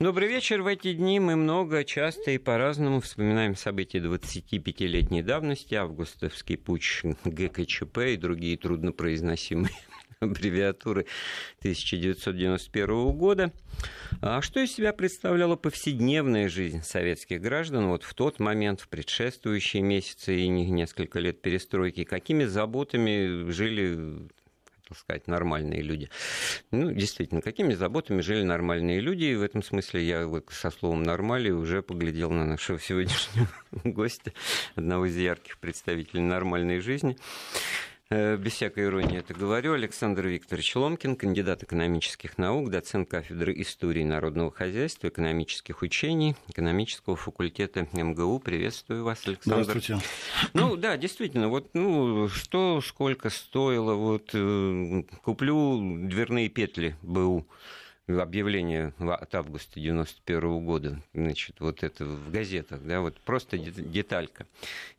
Добрый вечер. В эти дни мы много, часто и по-разному вспоминаем события 25-летней давности, августовский путь ГКЧП и другие труднопроизносимые аббревиатуры 1991 года. А что из себя представляла повседневная жизнь советских граждан вот в тот момент, в предшествующие месяцы и несколько лет перестройки? Какими заботами жили так сказать, нормальные люди. Ну, действительно, какими заботами жили нормальные люди, и в этом смысле я со словом «нормали» уже поглядел на нашего сегодняшнего гостя, одного из ярких представителей нормальной жизни. Э, без всякой иронии это говорю, Александр Викторович Ломкин, кандидат экономических наук, доцент кафедры истории народного хозяйства, экономических учений, экономического факультета МГУ. Приветствую вас, Александр. Здравствуйте. Ну да, действительно, вот ну, что, сколько стоило, вот э, куплю дверные петли БУ объявление от августа 91 года, значит, вот это в газетах, да, вот просто деталька.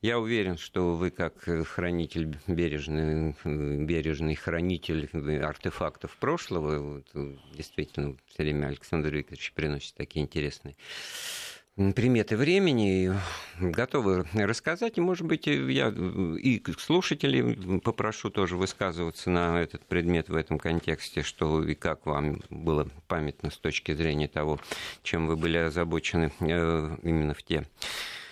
Я уверен, что вы как хранитель, бережный, бережный хранитель артефактов прошлого, вот, действительно, все время Александр Викторович приносит такие интересные приметы времени, готовы рассказать. И, может быть, я и слушателей попрошу тоже высказываться на этот предмет в этом контексте, что и как вам было памятно с точки зрения того, чем вы были озабочены э, именно в те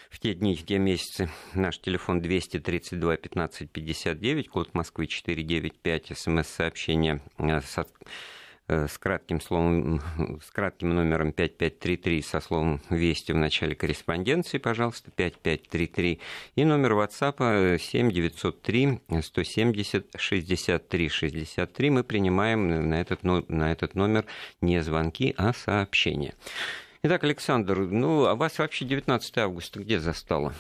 в те дни, в те месяцы. Наш телефон 232 15 59, код Москвы 495, смс-сообщение э, Э, с кратким, словом, с кратким номером 5533 со словом «Вести» в начале корреспонденции, пожалуйста, 5533. И номер WhatsApp 7903 170 63 63. Мы принимаем на этот, на этот номер не звонки, а сообщения. Итак, Александр, ну, а вас вообще 19 августа где застало?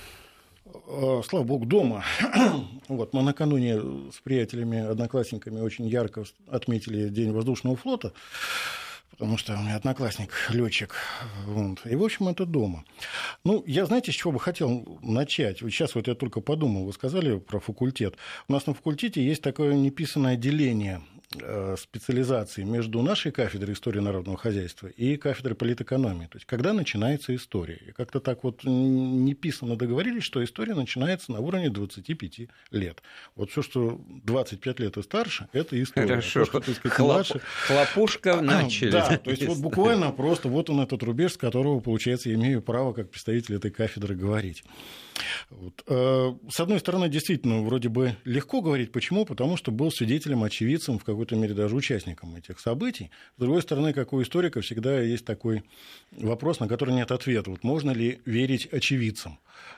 Э, слава богу, дома. вот, мы накануне с приятелями, одноклассниками очень ярко отметили День воздушного флота, потому что у меня одноклассник, летчик. Вот. И, в общем, это дома. Ну, я, знаете, с чего бы хотел начать? Вот сейчас вот я только подумал, вы сказали про факультет. У нас на факультете есть такое неписанное деление специализации между нашей кафедрой истории народного хозяйства и кафедрой политэкономии. То есть, когда начинается история. И как-то так вот неписано договорились, что история начинается на уровне 25 лет. Вот все, что 25 лет и старше, это история. Хорошо. То, что, сказать, Хлоп... младше... Хлопушка начали. Да, то есть, вот буквально просто вот он этот рубеж, с которого, получается, я имею право как представитель этой кафедры говорить. Вот. Э, с одной стороны, действительно, вроде бы легко говорить. Почему? Потому что был свидетелем, очевидцем, в какой-то мере даже участником этих событий. С другой стороны, как у историка, всегда есть такой вопрос, на который нет ответа. Вот можно ли верить очевидцам?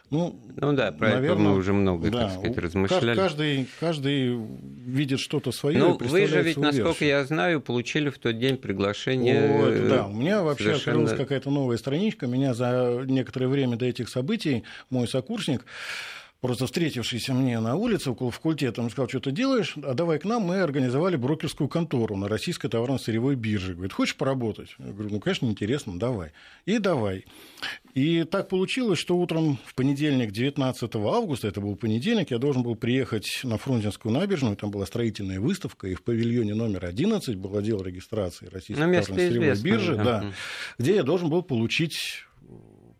Ну, ну да, про наверное, это мы уже много, да, так сказать, размышляли. Каждый, каждый видит что-то свое. Ну, вы же ведь, насколько я знаю, получили в тот день приглашение. Вот, да, у меня вообще совершенно... открылась какая-то новая страничка. Меня за некоторое время до этих событий мой сокурсник просто встретившийся мне на улице около факультета, он сказал, что ты делаешь, а давай к нам, мы организовали брокерскую контору на российской товарно-сырьевой бирже. Говорит, хочешь поработать? Я говорю, ну, конечно, интересно, давай. И давай. И так получилось, что утром в понедельник, 19 августа, это был понедельник, я должен был приехать на Фрунзенскую набережную, там была строительная выставка, и в павильоне номер 11 был отдел регистрации российской товарно-сырьевой биржи, да, где я должен был получить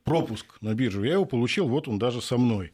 пропуск на биржу. Я его получил, вот он даже со мной.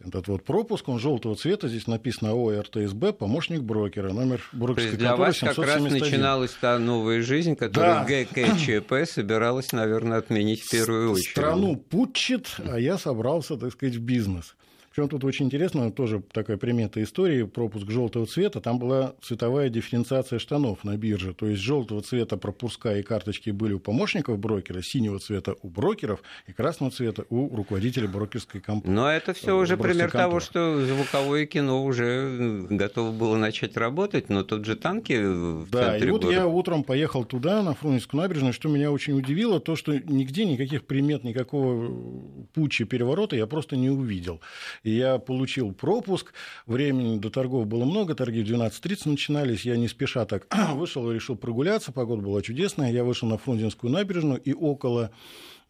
Этот вот пропуск, он желтого цвета, здесь написано ОРТСБ, помощник брокера, номер брокерской для вас как раз начиналась та новая жизнь, которую да. ГКЧП собиралась, наверное, отменить в первую очередь. Страну путчит, а я собрался, так сказать, в бизнес. Причем тут очень интересно, тоже такая примета истории, пропуск желтого цвета, там была цветовая дифференциация штанов на бирже, то есть желтого цвета пропуска и карточки были у помощников брокера, синего цвета у брокеров и красного цвета у руководителя брокерской компании. Но это все уже пример конторы. того, что звуковое кино уже готово было начать работать, но тут же танки в Да, и вот города. я утром поехал туда, на Фрунзенскую набережную, что меня очень удивило, то, что нигде никаких примет, никакого путча переворота я просто не увидел я получил пропуск, времени до торгов было много, торги в 12.30 начинались, я не спеша так вышел и решил прогуляться, погода была чудесная, я вышел на Фрунзенскую набережную и около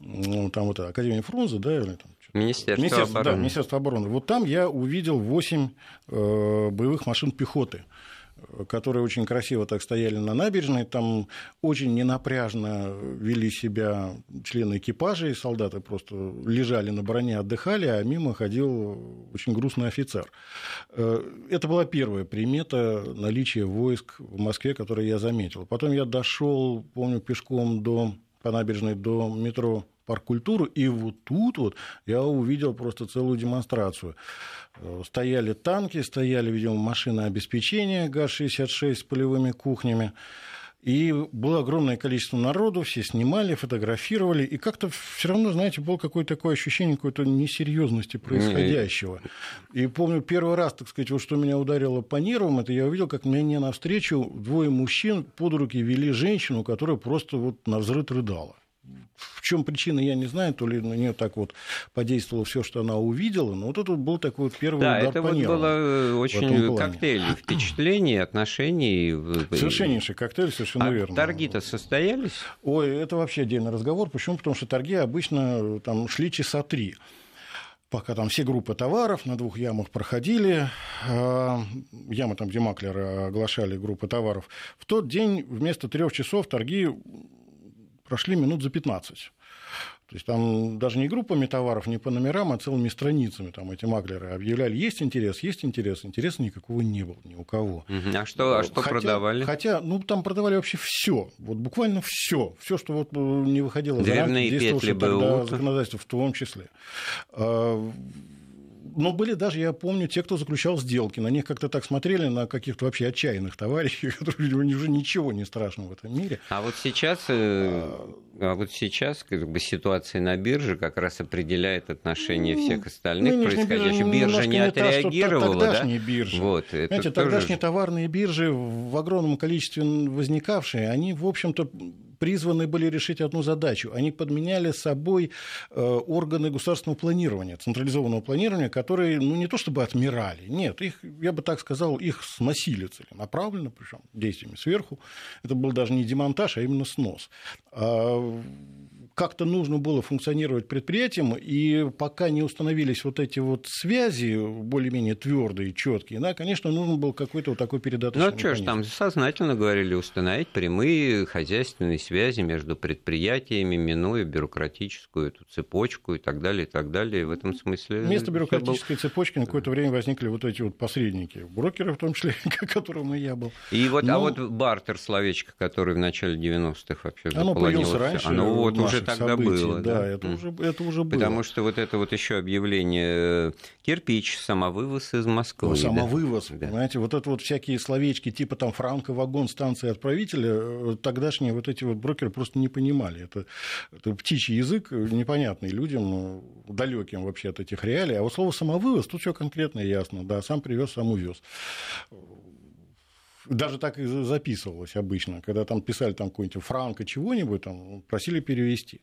ну, там вот Академия Фрунзе, да, или там, Министерство, Министерство обороны. Да, Министерство обороны. Вот там я увидел 8 э, боевых машин пехоты которые очень красиво так стояли на набережной. Там очень ненапряжно вели себя члены экипажа, и солдаты просто лежали на броне, отдыхали, а мимо ходил очень грустный офицер. Э, это была первая примета наличия войск в Москве, которую я заметил. Потом я дошел, помню, пешком до, по набережной до метро парк культуры, и вот тут вот я увидел просто целую демонстрацию. Э, стояли танки, стояли, видимо, машины обеспечения ГАЗ-66 с полевыми кухнями. И было огромное количество народу, все снимали, фотографировали, и как-то все равно, знаете, было какое-то такое ощущение какой-то несерьезности происходящего. И помню, первый раз, так сказать, вот что меня ударило по нервам, это я увидел, как мне навстречу двое мужчин под руки вели женщину, которая просто вот на взрыв рыдала. В чем причина, я не знаю, то ли на нее так вот подействовало все, что она увидела, но вот это был такой вот первый да, удар это по вот нервам было э, очень коктейль впечатлений, отношений. Совершеннейший коктейль, совершенно а верно. торги-то состоялись? Ой, это вообще отдельный разговор. Почему? Потому что торги обычно там шли часа три пока там все группы товаров на двух ямах проходили, ямы там, где маклеры оглашали группы товаров, в тот день вместо трех часов торги прошли минут за 15. То есть там даже не группами товаров, не по номерам, а целыми страницами там эти маклеры объявляли, есть интерес, есть интерес. Интереса никакого не было ни у кого. А что, а что хотя, продавали? Хотя, ну, там продавали вообще все, вот буквально все, все, что вот э, не выходило за рамки действовавшего тогда законодательства в том числе. А, но были даже, я помню, те, кто заключал сделки. На них как-то так смотрели, на каких-то вообще отчаянных товарищей, которые уже ничего не страшно в этом мире. А вот сейчас, э, а вот сейчас как бы, ситуация на бирже как раз определяет отношение ну, всех остальных ну, происходящих. Биржа, биржа не отреагировала, та, тогдашние да? биржи. Вот, это Знаете, тоже... тогдашние товарные биржи в огромном количестве возникавшие, они, в общем-то, призваны были решить одну задачу. Они подменяли собой э, органы государственного планирования, централизованного планирования, которые ну, не то чтобы отмирали, нет, их, я бы так сказал, их сносили целенаправленно, причем действиями сверху. Это был даже не демонтаж, а именно снос. А как-то нужно было функционировать предприятием, и пока не установились вот эти вот связи более-менее твердые, четкие, да, конечно, нужен был какой-то вот такой передаточный Ну, что ж, там сознательно говорили установить прямые хозяйственные связи между предприятиями, минуя бюрократическую эту цепочку и так далее, и так далее. В этом смысле... Вместо бюрократической был... цепочки на какое-то время возникли вот эти вот посредники, брокеры в том числе, которым и я был. И вот, а Но... А вот бартер, словечко, который в начале 90-х вообще Оно появилось раньше. Оно вот уже тогда событий. было. Да, да. Это, mm. уже, это уже было. Потому что вот это вот еще объявление э, кирпич, самовывоз из Москвы. Ну, самовывоз, да. понимаете, вот это вот всякие словечки типа там франко, вагон, станции отправителя, э, тогдашние вот эти вот брокеры просто не понимали. Это, это птичий язык, непонятный людям, далеким вообще от этих реалий. А вот слово самовывоз, тут все конкретно ясно. Да, сам привез, сам увез даже так и записывалось обычно, когда там писали там какой-нибудь франко чего-нибудь, там просили перевести.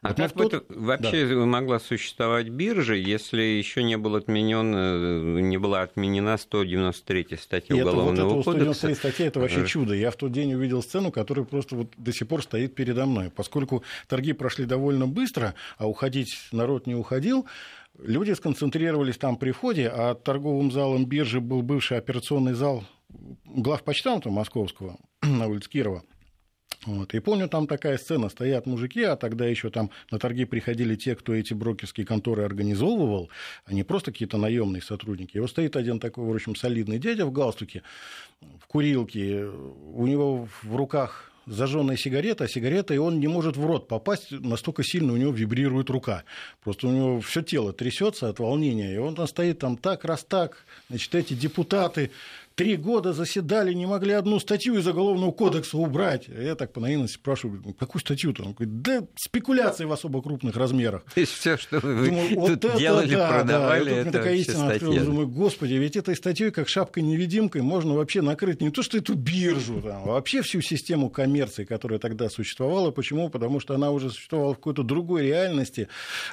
А вот как тот... вообще да. могла существовать биржа, если еще не, был отменен, э, не была отменена 193 статья и Уголовного это, вот кодекса? 193 статья – это вообще чудо. Я в тот день увидел сцену, которая просто вот до сих пор стоит передо мной. Поскольку торги прошли довольно быстро, а уходить народ не уходил, люди сконцентрировались там при входе, а торговым залом биржи был бывший операционный зал главпочтамта московского на улице Кирова. Вот. И помню, там такая сцена, стоят мужики, а тогда еще там на торги приходили те, кто эти брокерские конторы организовывал, а не просто какие-то наемные сотрудники. И вот стоит один такой, в общем, солидный дядя в галстуке, в курилке, у него в руках зажженная сигарета, а сигарета, и он не может в рот попасть, настолько сильно у него вибрирует рука. Просто у него все тело трясется от волнения, и он там стоит там так, раз так, значит, эти депутаты три года заседали, не могли одну статью из Уголовного кодекса убрать. Я так по наивности спрашиваю, «Ну, какую статью-то? Он говорит, да спекуляции в особо крупных размерах. То есть все, что вы думаю, вот тут это, делали, да, продавали, да. это такая истина открылась. Думаю, господи, ведь этой статьей, как шапкой-невидимкой, можно вообще накрыть не то, что эту биржу, там, а вообще всю систему коммерции, которая тогда существовала. Почему? Потому что она уже существовала в какой-то другой реальности,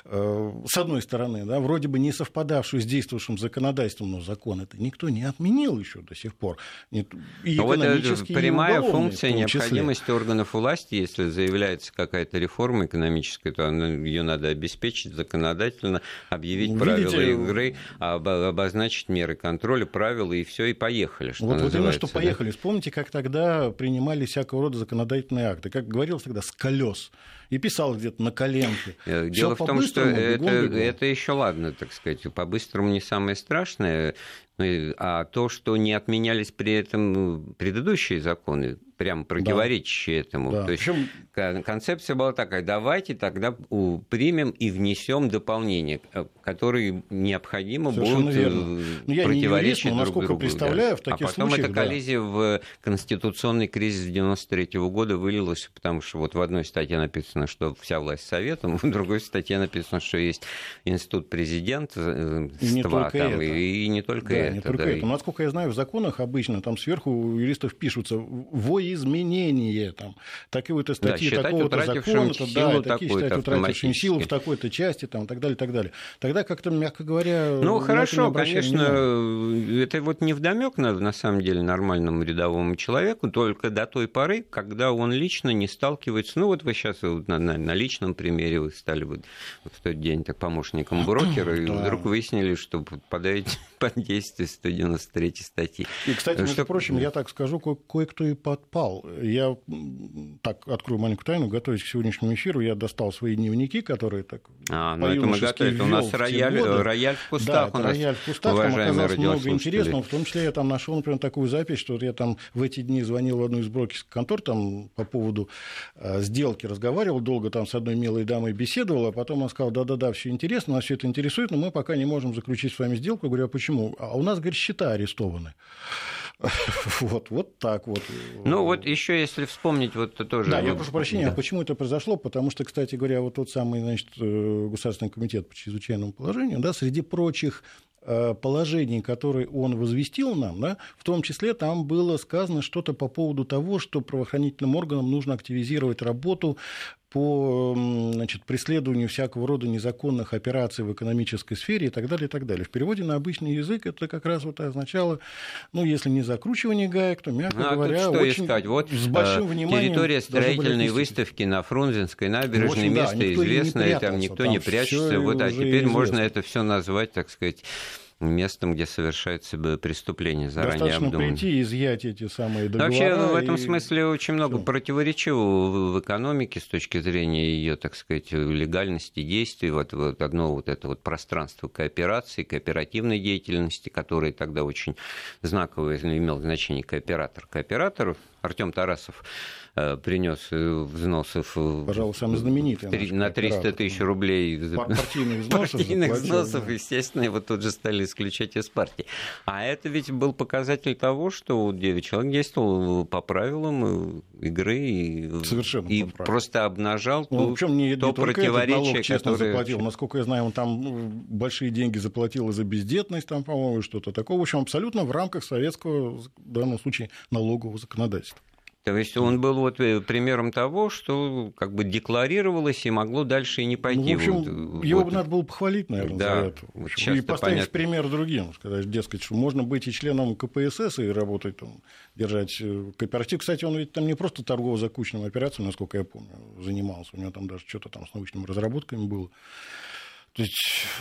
э, с одной стороны, да, вроде бы не совпадавшую с действующим законодательством, но закон это никто не отменил еще до до сих пор. И вот это прямая функция необходимости органов власти, если заявляется какая-то реформа экономическая, то ее надо обеспечить законодательно, объявить ну, правила Видите, игры, обозначить меры контроля, правила, и все, и поехали. Что вот, вот именно что да? поехали. Вспомните, как тогда принимали всякого рода законодательные акты. Как говорилось тогда, с колес и писал где-то на коленке. Э, дело в том, что это, это еще ладно, так сказать, по-быстрому не самое страшное, а то, что не отменялись при этом ну, предыдущие законы, прям противоречащие да. этому. Да. То есть Причем... концепция была такая: давайте тогда примем и внесем дополнения, э, которые необходимо Совершенно будут верно. Ну, противоречить юрист, друг другу. представляю, да. в таких а потом случаях, эта коллизия да. в конституционный кризис 93 -го года вылилась, потому что вот в одной статье написано, что вся власть советом, в другой статье написано, что есть институт президента, э, и не только там, это. И, и не только да, это. Не только да. это. Но, насколько я знаю, в законах обычно там сверху у юристов пишутся во изменение, там, такие-то статьи да, такого-то закона, да, такие считать утратившим силу в такой-то части, там, и так далее, и так далее. Тогда как-то, мягко говоря... Ну, хорошо, конечно, это вот не вдомек на, на самом деле нормальному рядовому человеку, только до той поры, когда он лично не сталкивается, ну, вот вы сейчас на, на, на личном примере вы стали вот, вот в тот день так помощником брокера, и вдруг выяснили, что попадаете под действие 193 статьи. И, кстати, между что... прочим, я так скажу, ко- кое-кто и подпал. Я так открою маленькую тайну, готовясь к сегодняшнему эфиру, я достал свои дневники, которые так А, ну это мы готовы. У нас рояль, рояль в кустах да, у нас, рояль в кустах, там оказалось много интересного. В том числе я там нашел, например, такую запись, что я там в эти дни звонил в одну из брокерских контор там по поводу э, сделки, разговаривал долго там с одной милой дамой беседовал, а потом он сказал, да-да-да, все интересно, нас все это интересует, но мы пока не можем заключить с вами сделку. Я говорю, а почему? А у нас, говорит, счета арестованы. Вот, вот так вот. Ну вот еще если вспомнить вот это тоже. Да, я прошу прощения, да. почему это произошло? Потому что, кстати говоря, вот тот самый, значит, э, Государственный комитет по чрезвычайному положению, да, среди прочих э, положений, которые он возвестил нам, да, в том числе там было сказано что-то по поводу того, что правоохранительным органам нужно активизировать работу по значит, преследованию всякого рода незаконных операций в экономической сфере и так далее, и так далее. В переводе на обычный язык это как раз вот означало, ну, если не закручивание гаек, то, мягко ну, а говоря, что очень искать? Вот, с большим э, вниманием... Территория строительной выставки на Фрунзенской набережной, общем, место да, известное, там никто не прячется. Вот, а теперь известно. можно это все назвать, так сказать, местом, где совершается преступление заранее Достаточно обдуманно. прийти и изъять эти самые договора. Вообще, в этом и... смысле очень много Всё. противоречивого в экономике с точки зрения ее, так сказать, легальности действий. Вот, вот одно вот это вот пространство кооперации, кооперативной деятельности, которое тогда очень знаковое имел значение кооператор. Кооператор Артем Тарасов Э, принес э, взносов Пожалуй, самый знаменитый на 300 тысяч рублей партийных взносов, партийных взносов естественно, его тут же стали исключать из партии. А это ведь был показатель того, что человек действовал по правилам игры и, Совершенно и просто обнажал ну, ту, не, то не противоречие, налог, честно которое... заплатил. Насколько я знаю, он там ну, большие деньги заплатил и за бездетность, там, по-моему, что-то такое. В общем, абсолютно в рамках советского, в данном случае, налогового законодательства. То есть он был вот э, примером того, что как бы декларировалось и могло дальше и не пойти. Ну, в общем, вот, его вот, бы надо было похвалить, наверное, да, за это. Вот и поставить понятно. пример другим, сказать, дескать, что можно быть и членом КПСС и работать там, держать э, кооператив. Кстати, он ведь там не просто торгово-закупочным операциям, насколько я помню, занимался. У него там даже что-то там с научными разработками было. То есть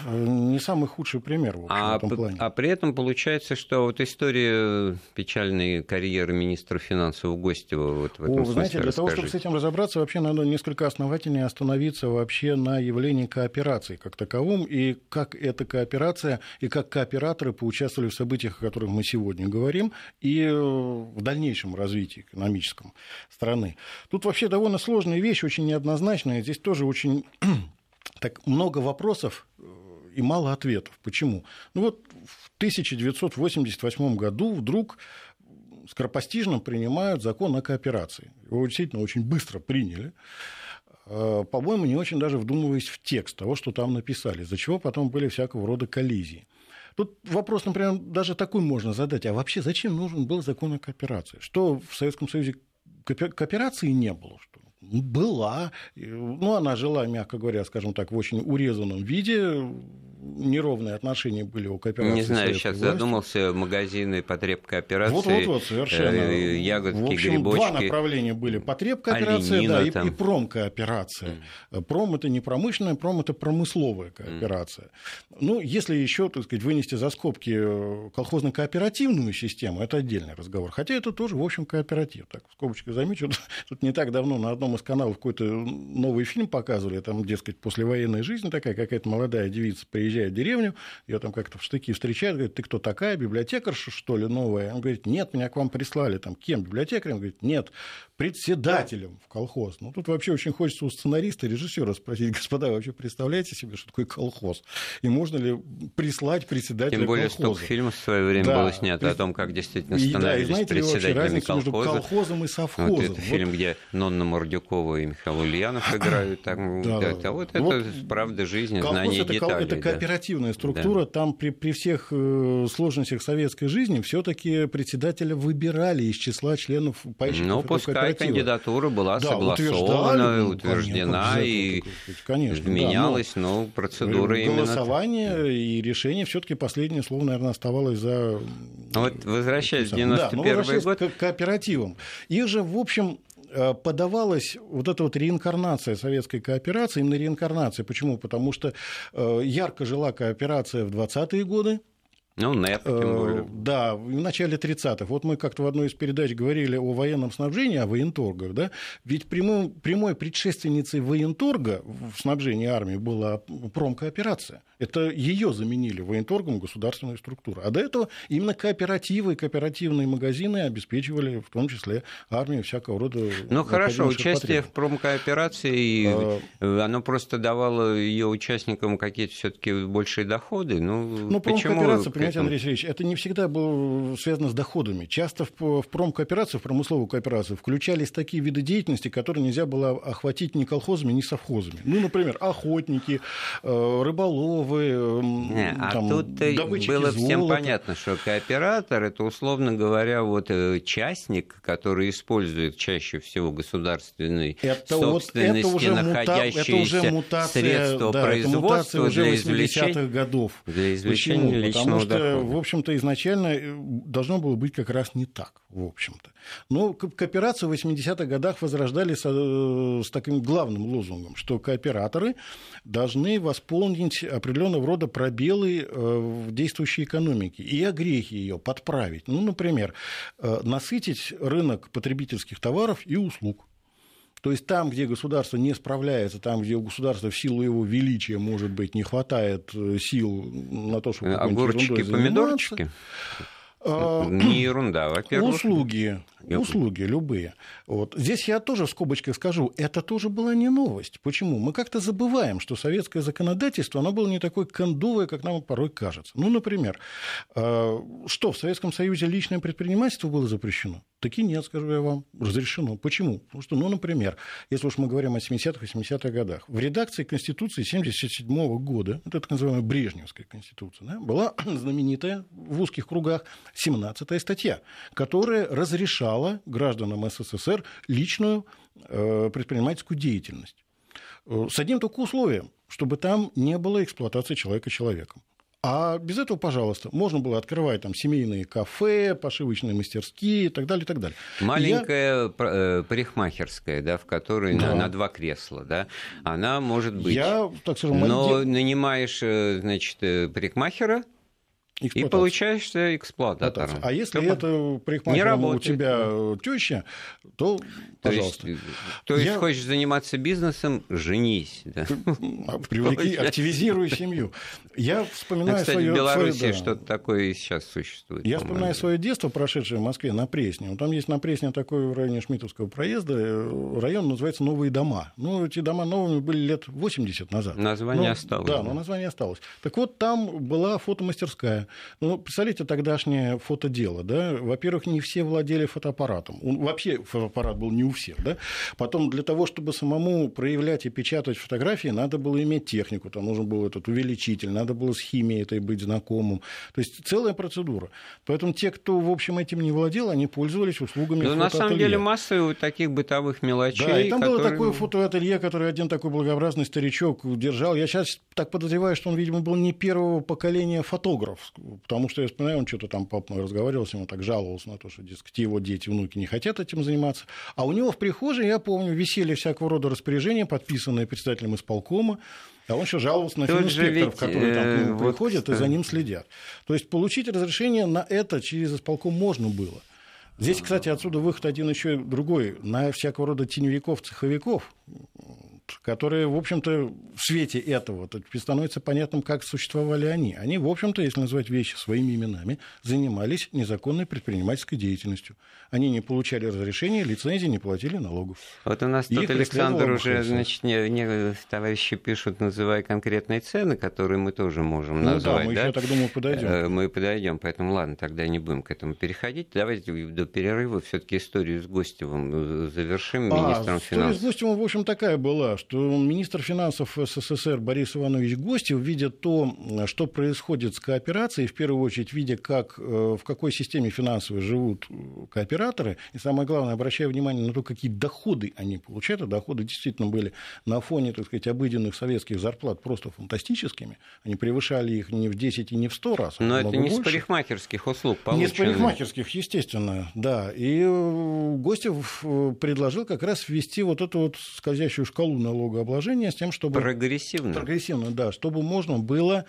э, не самый худший пример в, общем, а, в этом плане. А при этом получается, что вот история печальной карьеры министра финансов Гостева вот в этом О, вы знаете, для того, чтобы с этим разобраться, вообще надо несколько основательнее остановиться вообще на явлении кооперации как таковом, и как эта кооперация, и как кооператоры поучаствовали в событиях, о которых мы сегодня говорим, и э, в дальнейшем развитии экономическом страны. Тут вообще довольно сложная вещь, очень неоднозначная. Здесь тоже очень так много вопросов э, и мало ответов. Почему? Ну вот в 1988 году вдруг скоропостижно принимают закон о кооперации. Его действительно очень быстро приняли. Э, по-моему, не очень даже вдумываясь в текст того, что там написали, из-за чего потом были всякого рода коллизии. Тут вопрос, например, даже такой можно задать. А вообще зачем нужен был закон о кооперации? Что в Советском Союзе кооперации не было? Что была. Ну, она жила, мягко говоря, скажем так, в очень урезанном виде. Неровные отношения были у кооперации. Не знаю, сейчас власти. задумался магазины потребкооперации. Вот, вот, вот, совершенно. Э, ягодки, в общем, грибочки. два направления были. Потребкооперация, да, и, и промкооперация. Mm. Пром это не промышленная, пром это промысловая кооперация. Mm. Ну, если еще, так сказать, вынести за скобки э, колхозно-кооперативную систему, это отдельный разговор. Хотя это тоже, в общем, кооператив. Так, в скобочках замечу, тут не так давно на одном из каналов какой-то новый фильм показывали, там, дескать, послевоенная жизнь такая, какая-то молодая девица приезжает в деревню, ее там как-то в штыки встречают, говорит, ты кто такая, библиотекарша, что ли, новая? Он говорит, нет, меня к вам прислали, там, кем, библиотекарем? Он говорит, нет, председателем в колхоз. Ну, тут вообще очень хочется у сценариста, режиссера спросить, господа, вы вообще представляете себе, что такое колхоз? И можно ли прислать председателя Тем более, колхоза? столько фильмов в свое время да, было снято о том, как действительно становились и, да, и знаете председателями колхоза. между колхозом и совхозом? Вот этот вот. фильм, где Нонна Мордюкова и Михаил Ульянов играют. Там, да, да, да. Вот, вот это правда жизни, знание это, деталей. Это кооперативная да. структура. Да. Там при, при всех э, сложностях советской жизни все-таки председателя выбирали из числа членов пайщиков Ну, пускай кандидатура была да, согласована, утверждена и конечно, менялась, да, но, но процедура голосование именно... Голосование и решение все таки последнее слово, наверное, оставалось за... Вот возвращаясь в 91 да, год... к кооперативам. Их же, в общем, подавалась вот эта вот реинкарнация советской кооперации, именно реинкарнация. Почему? Потому что э, ярко жила кооперация в 20-е годы, ну, НЭП, тем э, более. Да, в начале 30-х. Вот мы как-то в одной из передач говорили о военном снабжении, о военторгах, да? Ведь прямой, прямой предшественницей военторга в снабжении армии была промкооперация. Это ее заменили военторгом государственной структуры. А до этого именно кооперативы и кооперативные магазины обеспечивали в том числе армию всякого рода Ну, хорошо, участие в промкооперации, а... оно просто давало ее участникам какие-то все таки большие доходы. Ну, ну почему понимаете, Андрей Сергеевич, это не всегда было связано с доходами. Часто в, промкооперацию, в промысловую кооперацию включались такие виды деятельности, которые нельзя было охватить ни колхозами, ни совхозами. Ну, например, охотники, э, рыболовы, не, а там, тут было всем понятно, что кооператор – это, условно говоря, вот э, частник, который использует чаще всего государственный это собственности, вот, это уже находящиеся это уже мутация, средства да, производства это уже для извлечения годов. Для извлечения Почему? личного что, дохода. в общем-то, изначально э, должно было быть как раз не так, в общем-то. Но кооперацию в 80-х годах возрождали с, э, с таким главным лозунгом, что кооператоры должны восполнить определенного рода пробелы э, в действующей экономике и огрехи ее подправить. Ну, например, насытить рынок потребительских товаров и услуг. То есть там, где государство не справляется, там, где у государства в силу его величия, может быть, не хватает э, сил на то, чтобы Огурчики, помидорчики? А, не ерунда, во-первых. Услуги, услуги любые. Вот. Здесь я тоже в скобочках скажу, это тоже была не новость. Почему? Мы как-то забываем, что советское законодательство, оно было не такое кондовое, как нам порой кажется. Ну, например, а, что, в Советском Союзе личное предпринимательство было запрещено? Таки нет, скажу я вам, разрешено. Почему? Потому что, ну, например, если уж мы говорим о 70-х, 80-х годах, в редакции Конституции 1977 года, это так называемая Брежневская Конституция, да, была знаменитая в узких кругах 17 статья, которая разрешала гражданам СССР личную э, предпринимательскую деятельность. Э, с одним только условием, чтобы там не было эксплуатации человека человеком. А без этого, пожалуйста, можно было открывать там семейные кафе, пошивочные мастерские и так далее, и так далее. Маленькая я... Э, парикмахерская, да, в которой да. на, на два кресла, да, она может быть. Я, так скажем, Но нанимаешь, значит, парикмахера, и получаешься эксплуататором. А если Только это парикмахер у тебя теща, то, пожалуйста. То есть, то есть Я... хочешь заниматься бизнесом, женись. Да? Привлеки, активизируй семью. Я вспоминаю а, кстати, свое... в Беларуси свое, да. что-то такое и сейчас существует. Я вспоминаю свое детство, прошедшее в Москве, на Пресне. Вот там есть на Пресне такой в районе Шмитовского проезда, э, район называется Новые дома. Ну, эти дома новыми были лет 80 назад. Название ну, осталось. Да, но название осталось. Так вот, там была фотомастерская Да? Ну, представляете, тогдашнее фотодело. Да? Во-первых, не все владели фотоаппаратом. Вообще фотоаппарат был не у всех. Да? Потом для того, чтобы самому проявлять и печатать фотографии, надо было иметь технику. Там нужен был этот увеличитель, надо было с химией этой быть знакомым. То есть целая процедура. Поэтому те, кто, в общем, этим не владел, они пользовались услугами Но на самом деле масса таких бытовых мелочей. Да, и там которые... было такое фотоателье, который один такой благообразный старичок держал. Я сейчас так подозреваю, что он, видимо, был не первого поколения фотограф, потому что я вспоминаю, он что-то там папа разговаривал с ним, он так жаловался на то, что, дескать, его дети, внуки не хотят этим заниматься. А у него в прихожей, я помню, висели всякого рода распоряжения, подписанные председателем исполкома, а он еще жаловался на фининспекторов, которые там к нему вот, приходят и за ним следят. То есть получить разрешение на это через исполком можно было. Здесь, кстати, отсюда выход один еще другой. На всякого рода теневиков, цеховиков, которые, в общем-то, в свете этого становится понятным, как существовали они. Они, в общем-то, если называть вещи своими именами, занимались незаконной предпринимательской деятельностью. Они не получали разрешения, лицензии, не платили налогов. Вот у нас тут Александр уже, значит, не, не, товарищи пишут, называя конкретные цены, которые мы тоже можем ну, назвать. Да, мы да? еще, так думаю, подойдем. Э, мы подойдем, поэтому ладно, тогда не будем к этому переходить. Давайте до перерыва все-таки историю с Гостевым э, завершим, а, министром финансов. История с Гостевым, в общем, такая была, что министр финансов СССР Борис Иванович Гостев, видя то, что происходит с кооперацией, в первую очередь видя, как, э, в какой системе финансовой живут кооператоры, и самое главное, обращая внимание на то, какие доходы они получают, а доходы действительно были на фоне, так сказать, обыденных советских зарплат просто фантастическими, они превышали их не в 10 и не в 100 раз. А Но это не больше. с парикмахерских услуг получено. Не с парикмахерских, естественно, да. И э, Гостев э, предложил как раз ввести вот эту вот скользящую шкалу налогообложения с тем, чтобы... Прогрессивно. Прогрессивно, да, чтобы можно было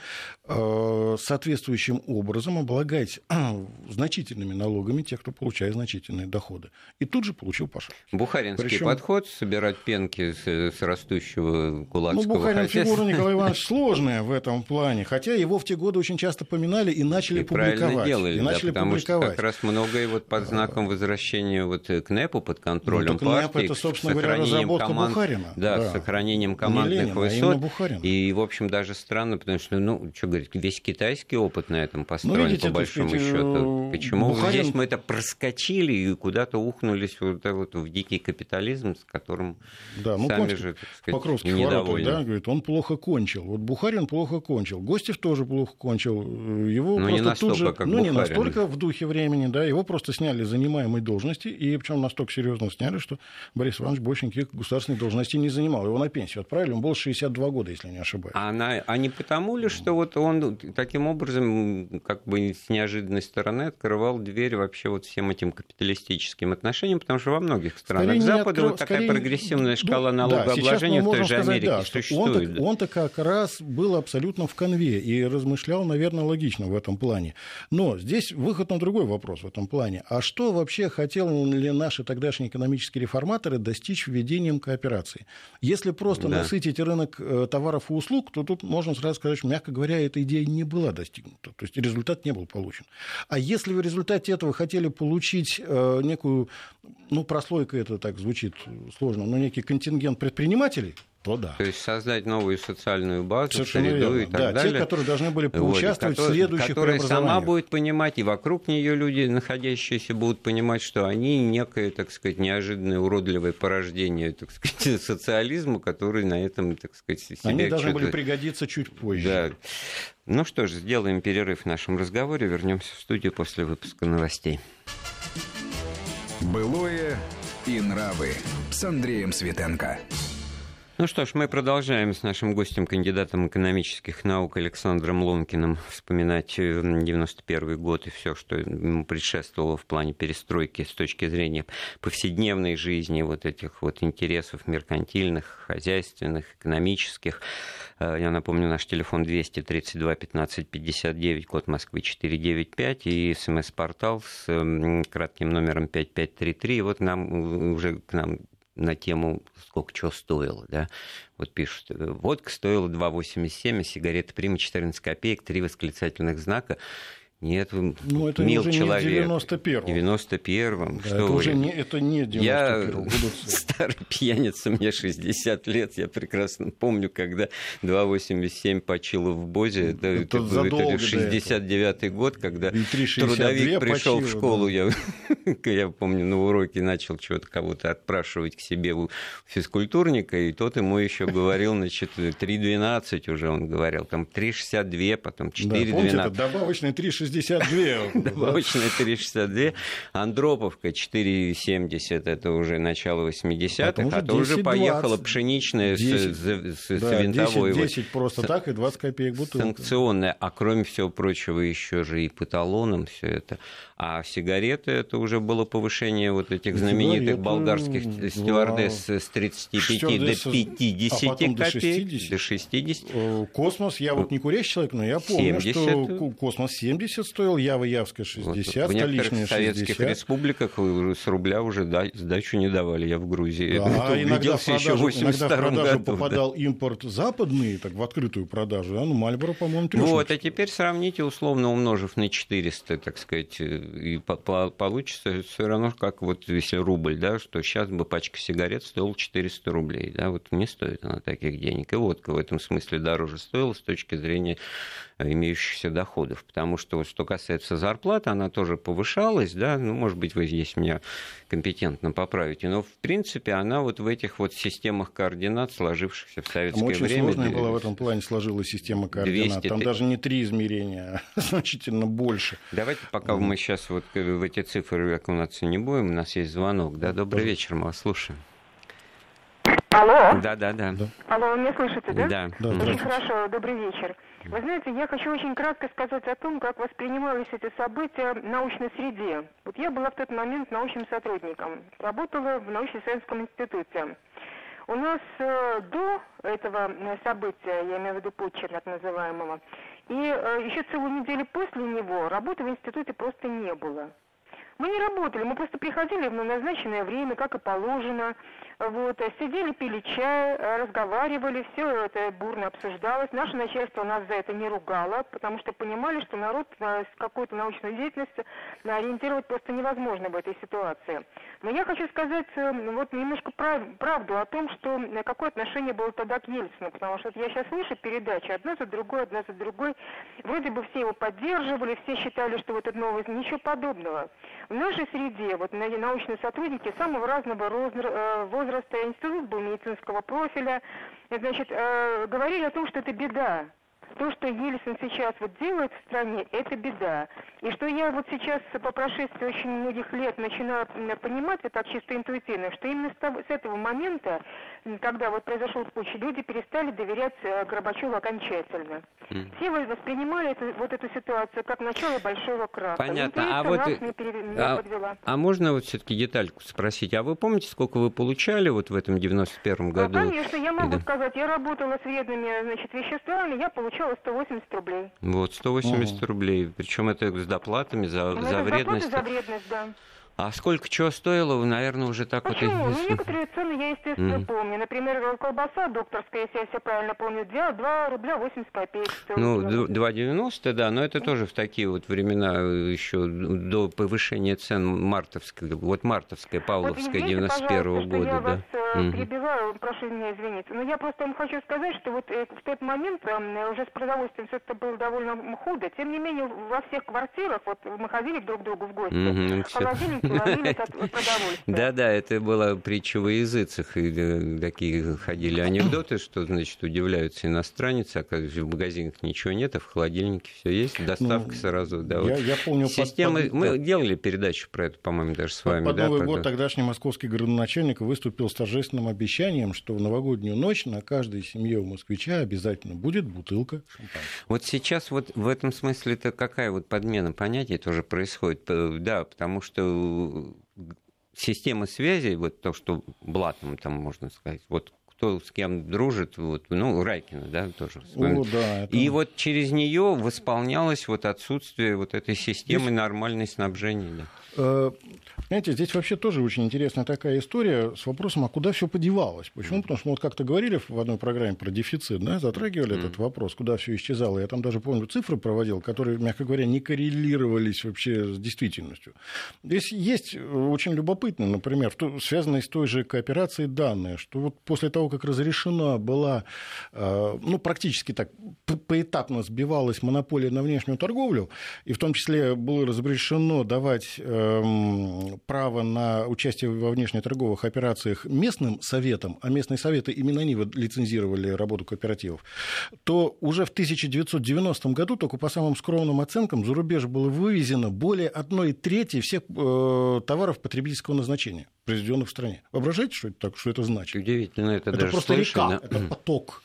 э, соответствующим образом облагать значительными налогами тех, кто получает значительные доходы. И тут же получил по Бухаринский Причем... подход, собирать пенки с, с растущего кулацкого Ну, Бухарин хозяйства. фигура, Николай Иванович, сложная в этом плане, хотя его в те годы очень часто поминали и начали и публиковать. делали, и начали да, потому публиковать. что как раз многое вот под знаком возвращения вот к НЭПу, под контролем ну, партии, НЭП это, собственно говоря, разработка команд... Бухарина. Да, да, с сохранением командных Ленина, высот. А и, в общем, даже странно, потому что, ну, что говорить, весь китайский опыт на этом построен, ну, видите, по большому сказать, счету. Почему Бухарин... здесь мы это проскочили и куда-то ухнулись вот, вот в дикий капитализм, с которым да, ну, сами же, так сказать, Покровский недовольны. да, говорит, он плохо кончил. Вот Бухарин плохо кончил. Гостев тоже плохо кончил. Его ну, просто не настолько, тут же, как ну, Бухарин. не настолько в духе времени, да, его просто сняли с занимаемой должности, и причем настолько серьезно сняли, что Борис Иванович больше никаких государственных должностей не занимал. Его на пенсию отправили, он был 62 года, если не ошибаюсь. А, на, а не потому ли, что вот он таким образом, как бы с неожиданной стороны, открывал дверь вообще вот всем этим капиталистическим отношениям, потому что во многих странах скорее Запада открыл, вот такая скорее, прогрессивная шкала ну, налогообложения да, в той же сказать, Америке да, существует. Он-то, он-то как раз был абсолютно в конве и размышлял, наверное, логично в этом плане. Но здесь выход на другой вопрос в этом плане. А что вообще хотели ли наши тогдашние экономические реформаторы достичь введением кооперации? Если просто да. насытить рынок э, товаров и услуг, то тут можно сразу сказать, что, мягко говоря, эта идея не была достигнута. То есть результат не был получен. А если в результате этого хотели получить э, некую, ну, прослойка это так звучит сложно, но некий контингент предпринимателей, то да. То есть создать новую социальную базу, Совершенно среду верно. и так да, далее. те, которые должны были поучаствовать вот, в следующих Которая сама будет понимать, и вокруг нее люди, находящиеся, будут понимать, что они некое, так сказать, неожиданное уродливое порождение, так сказать, социализма, который на этом, так сказать, себя Они должны были пригодиться чуть позже. Да. Ну что ж, сделаем перерыв в нашем разговоре, вернемся в студию после выпуска новостей. Былое и нравы с Андреем Светенко. Ну что ж, мы продолжаем с нашим гостем, кандидатом экономических наук Александром Ломкиным, вспоминать 91 э, год и все, что ему предшествовало в плане перестройки с точки зрения повседневной жизни, вот этих вот интересов меркантильных, хозяйственных, экономических. Э, я напомню, наш телефон 232 15 59, код Москвы 495 и смс-портал с кратким номером 5533. И вот нам уже к нам на тему, сколько чего стоило, да. Вот пишут, водка стоила 2,87, а сигареты Прима 14 копеек, три восклицательных знака. Нет, ну, это мил уже человек. не в 91-м. 91-м. Да, что это, вы? уже не, это не 91-м. Я старый пьяница, мне 60 лет. Я прекрасно помню, когда 2,87 почило в Бозе. Это, это, это, это 69-й год, когда трудовик пришел в школу. Да. Я, я помню, на уроке начал чего-то кого-то отпрашивать к себе у физкультурника, и тот ему еще говорил, значит, 3,12 уже он говорил, там 3,62, потом 4,12. Да, добавочный 3,62. Добавочная 3,62. Андроповка 4,70, это уже начало 80-х, а то уже поехала пшеничная с винтовой. 10 просто так и 20 копеек бутылка. Санкционная, а кроме всего прочего еще же и по талонам все это. А сигареты это уже было повышение вот этих знаменитых болгарских стюардесс с 35 до 50 а копеек. До 60. до 60. Э, космос, я вот не курящий человек, но я помню, 70. что космос 70 стоил, Ява Явская 60, вот, в некоторых советских республиках с рубля уже сдачу не давали, я в Грузии. Да, а иногда в продажу, иногда в продажу году, попадал да. импорт западный, так в открытую продажу, а ну Мальборо, по-моему, трешечки. Вот, а теперь сравните, условно умножив на 400, так сказать, и получится все равно, как вот если рубль, да, что сейчас бы пачка сигарет стоила 400 рублей, да, вот не стоит она таких денег. И водка в этом смысле дороже стоила с точки зрения имеющихся доходов, потому что вот, что касается зарплаты, она тоже повышалась, да, ну, может быть, вы здесь меня компетентно поправите, но, в принципе, она вот в этих вот системах координат, сложившихся в советское Там очень время... Очень сложная была в этом плане сложилась система координат, 200... там даже не три измерения, а значительно больше. Давайте, пока мы сейчас вот в эти цифры окунаться не будем, у нас есть звонок, да, добрый вечер, мы вас слушаем. Алло. Да, да, да. Алло, вы меня слышите, да? Да. да очень хорошо, добрый вечер. Вы знаете, я хочу очень кратко сказать о том, как воспринимались эти события в научной среде. Вот я была в тот момент научным сотрудником, работала в научно-исследовательском институте. У нас э, до этого э, события, я имею в виду путча так называемого, и э, еще целую неделю после него работы в институте просто не было. Мы не работали, мы просто приходили в назначенное время, как и положено, вот, э, сидели, пили чай, э, разговаривали, все это бурно обсуждалось. Наше начальство нас за это не ругало, потому что понимали, что народ с какой-то научной деятельностью ориентировать просто невозможно в этой ситуации. Но я хочу сказать э, вот немножко прав, правду о том, что какое отношение было тогда к Ельцину, потому что я сейчас слышу передачи одна за другой, одна за другой. Вроде бы все его поддерживали, все считали, что вот это новость, ничего подобного. В нашей среде вот научные сотрудники самого разного возраста, возраста, институт был медицинского профиля, значит, э, говорили о том, что это беда. То, что Ельцин сейчас вот делает в стране, это беда. И что я вот сейчас по прошествии очень многих лет начинаю понимать, это так чисто интуитивно, что именно с, того, с этого момента, когда вот произошел путч, люди перестали доверять э, Горбачеву окончательно. Mm. Все воспринимали эту, вот эту ситуацию как начало большого краха. Понятно. А вот не пере... не а, а можно вот все-таки детальку спросить? А вы помните, сколько вы получали вот в этом 91-м году? Ну, конечно, я могу да. сказать. Я работала с вредными значит, веществами, я получала 180 рублей. Вот, 180 mm. рублей. Причем это с доплатами за, ну, за вредность. за вредность, да. А сколько чего стоило, наверное, уже так Почему? вот... Ну, некоторые цены я, естественно, mm. помню. Например, колбаса докторская, если я все правильно помню, 2, 2 рубля 80 копеек. Ну, 2,90, да, но это тоже в такие вот времена э, еще до повышения цен мартовской, вот мартовская, Павловская, вот 91 -го года, я да. вас mm. перебиваю, прошу меня извинить. Но я просто вам хочу сказать, что вот э, в тот момент уже с продовольствием все это было довольно худо. Тем не менее, во всех квартирах, вот мы ходили друг к другу в гости, mm-hmm, холодильник да-да, это была притча во языцах. И э, такие ходили анекдоты, что, значит, удивляются иностранцы, оказывается, в магазинах ничего нет, а в холодильнике все есть, доставка ну, сразу. Да, я, помню, под... Мы делали передачу про это, по-моему, даже с вами. Под да, Новый год тогдашний московский городоначальник выступил с торжественным обещанием, что в новогоднюю ночь на каждой семье у москвича обязательно будет бутылка шампанского. Вот сейчас вот в этом смысле это какая вот подмена понятий тоже происходит? Да, потому что система связи, вот то, что блатом там можно сказать, вот кто с кем дружит, вот, ну, Райкина, да, тоже. О, да, это... И вот через нее восполнялось вот отсутствие вот этой системы Здесь... нормальной снабжения. Да. Э, Знаете, здесь вообще тоже очень интересная такая история с вопросом, а куда все подевалось? Почему? Потому что мы вот как-то говорили в одной программе про дефицит, да, затрагивали mm. этот вопрос, куда все исчезало. Я там даже помню цифры проводил, которые, мягко говоря, не коррелировались вообще с действительностью. Здесь есть очень любопытно, например, связанные с той же кооперацией данные, что вот после того, как разрешена была, э, ну, практически так поэтапно сбивалась монополия на внешнюю торговлю, и в том числе было разрешено давать эм, право на участие во внешнеторговых операциях местным советам, а местные советы именно они лицензировали работу кооперативов, то уже в 1990 году, только по самым скромным оценкам, за рубеж было вывезено более одной трети всех э, товаров потребительского назначения, произведенных в стране. Воображаете, что это, так, что это значит? Удивительно, это, это даже просто слышно. река, это поток.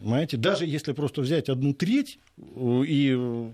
Понимаете? Даже если просто взять одну треть э, и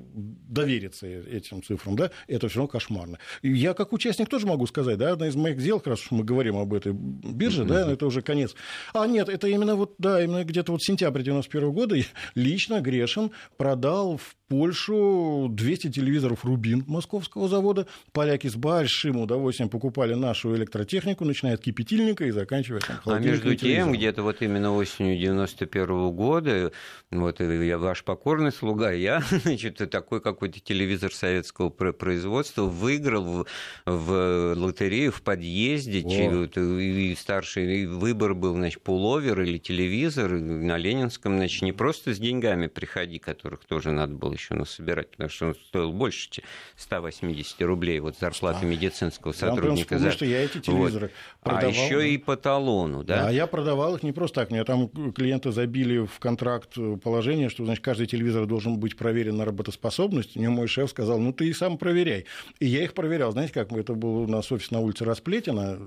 довериться этим цифрам, да, это все равно кошмарно. Я как участник тоже могу сказать, да, одна из моих сделок, раз уж мы говорим об этой бирже, mm-hmm. да, это уже конец. А нет, это именно вот, да, именно где-то вот сентябрь 91 года лично Грешин продал в Польшу 200 телевизоров «Рубин» московского завода. Поляки с большим удовольствием покупали нашу электротехнику, начиная от кипятильника и заканчивая там, А между тем, где-то вот именно осенью 91 года, вот я ваш покорный слуга, я, значит, такой какой-то телевизор советского производства выиграл в, в лотерею в подъезде, вот, и старший выбор был, значит, пуловер или телевизор на Ленинском, значит, не просто с деньгами приходи, которых тоже надо было еще насобирать, потому что он стоил больше 180 рублей, вот зарплата а, медицинского сотрудника. Я за... что я эти телевизоры вот. Продавал. А еще и по талону, да? А я продавал их не просто так. Мне там клиенты забили в контракт положение, что, значит, каждый телевизор должен быть проверен на работоспособность. Мне мой шеф сказал, ну, ты и сам проверяй. И я их проверял. Знаете, как это был у нас офис на улице Расплетина,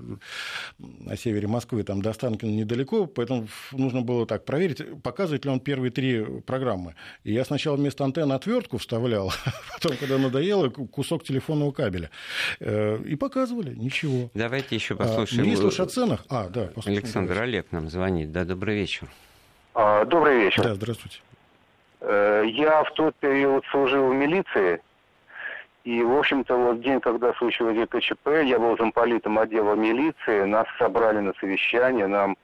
на севере Москвы, там до Останкина недалеко, поэтому нужно было так проверить, показывает ли он первые три программы. И я сначала вместо антенны отвертку вставлял, потом, когда надоело, кусок телефонного кабеля. Э, и показывали, ничего. Давайте еще послушаем. А, ну, если уж о ценах... А, да, Александр Олег нам звонит. Да, добрый вечер. А, добрый вечер. Да, здравствуйте. Э, я в тот период служил в милиции, и, в общем-то, вот день, когда случилось ГКЧП, я был замполитом отдела милиции, нас собрали на совещание, нам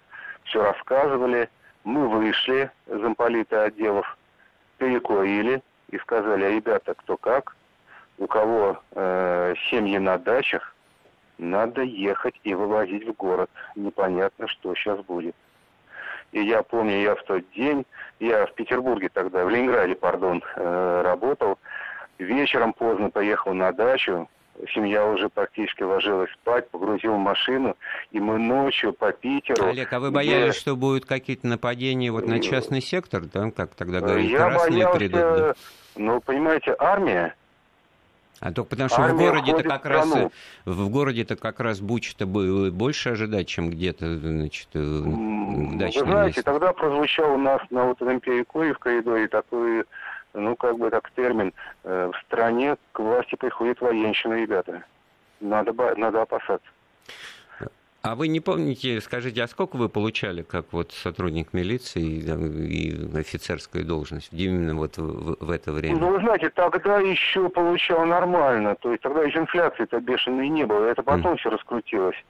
все рассказывали. Мы вышли, замполиты отделов, перекурили, и сказали, а ребята, кто как, у кого э, семьи на дачах, надо ехать и вывозить в город. Непонятно, что сейчас будет. И я помню, я в тот день, я в Петербурге тогда, в Ленинграде, пардон, э, работал. Вечером поздно поехал на дачу, семья уже практически ложилась спать, погрузил в машину, и мы ночью по Питеру... Олег, а вы боялись, где... что будут какие-то нападения вот на частный сектор, да, как тогда говорили, Я красные боялся, придут? Да? Ну, понимаете, армия, а только потому что Армия в городе-то как раз в городе-то как раз Буча-то больше ожидать, чем где-то, значит, в дачном Вы знаете, месте. тогда прозвучал у нас на вот Олимпии в коридоре такой ну, как бы так термин, э, в стране к власти приходит военщина, ребята. Надо, надо опасаться. А вы не помните, скажите, а сколько вы получали как вот сотрудник милиции и, офицерскую должность именно вот в, в это время? Ну, вы знаете, тогда еще получал нормально. То есть тогда еще инфляции-то бешеной не было. Это потом mm. все раскрутилось.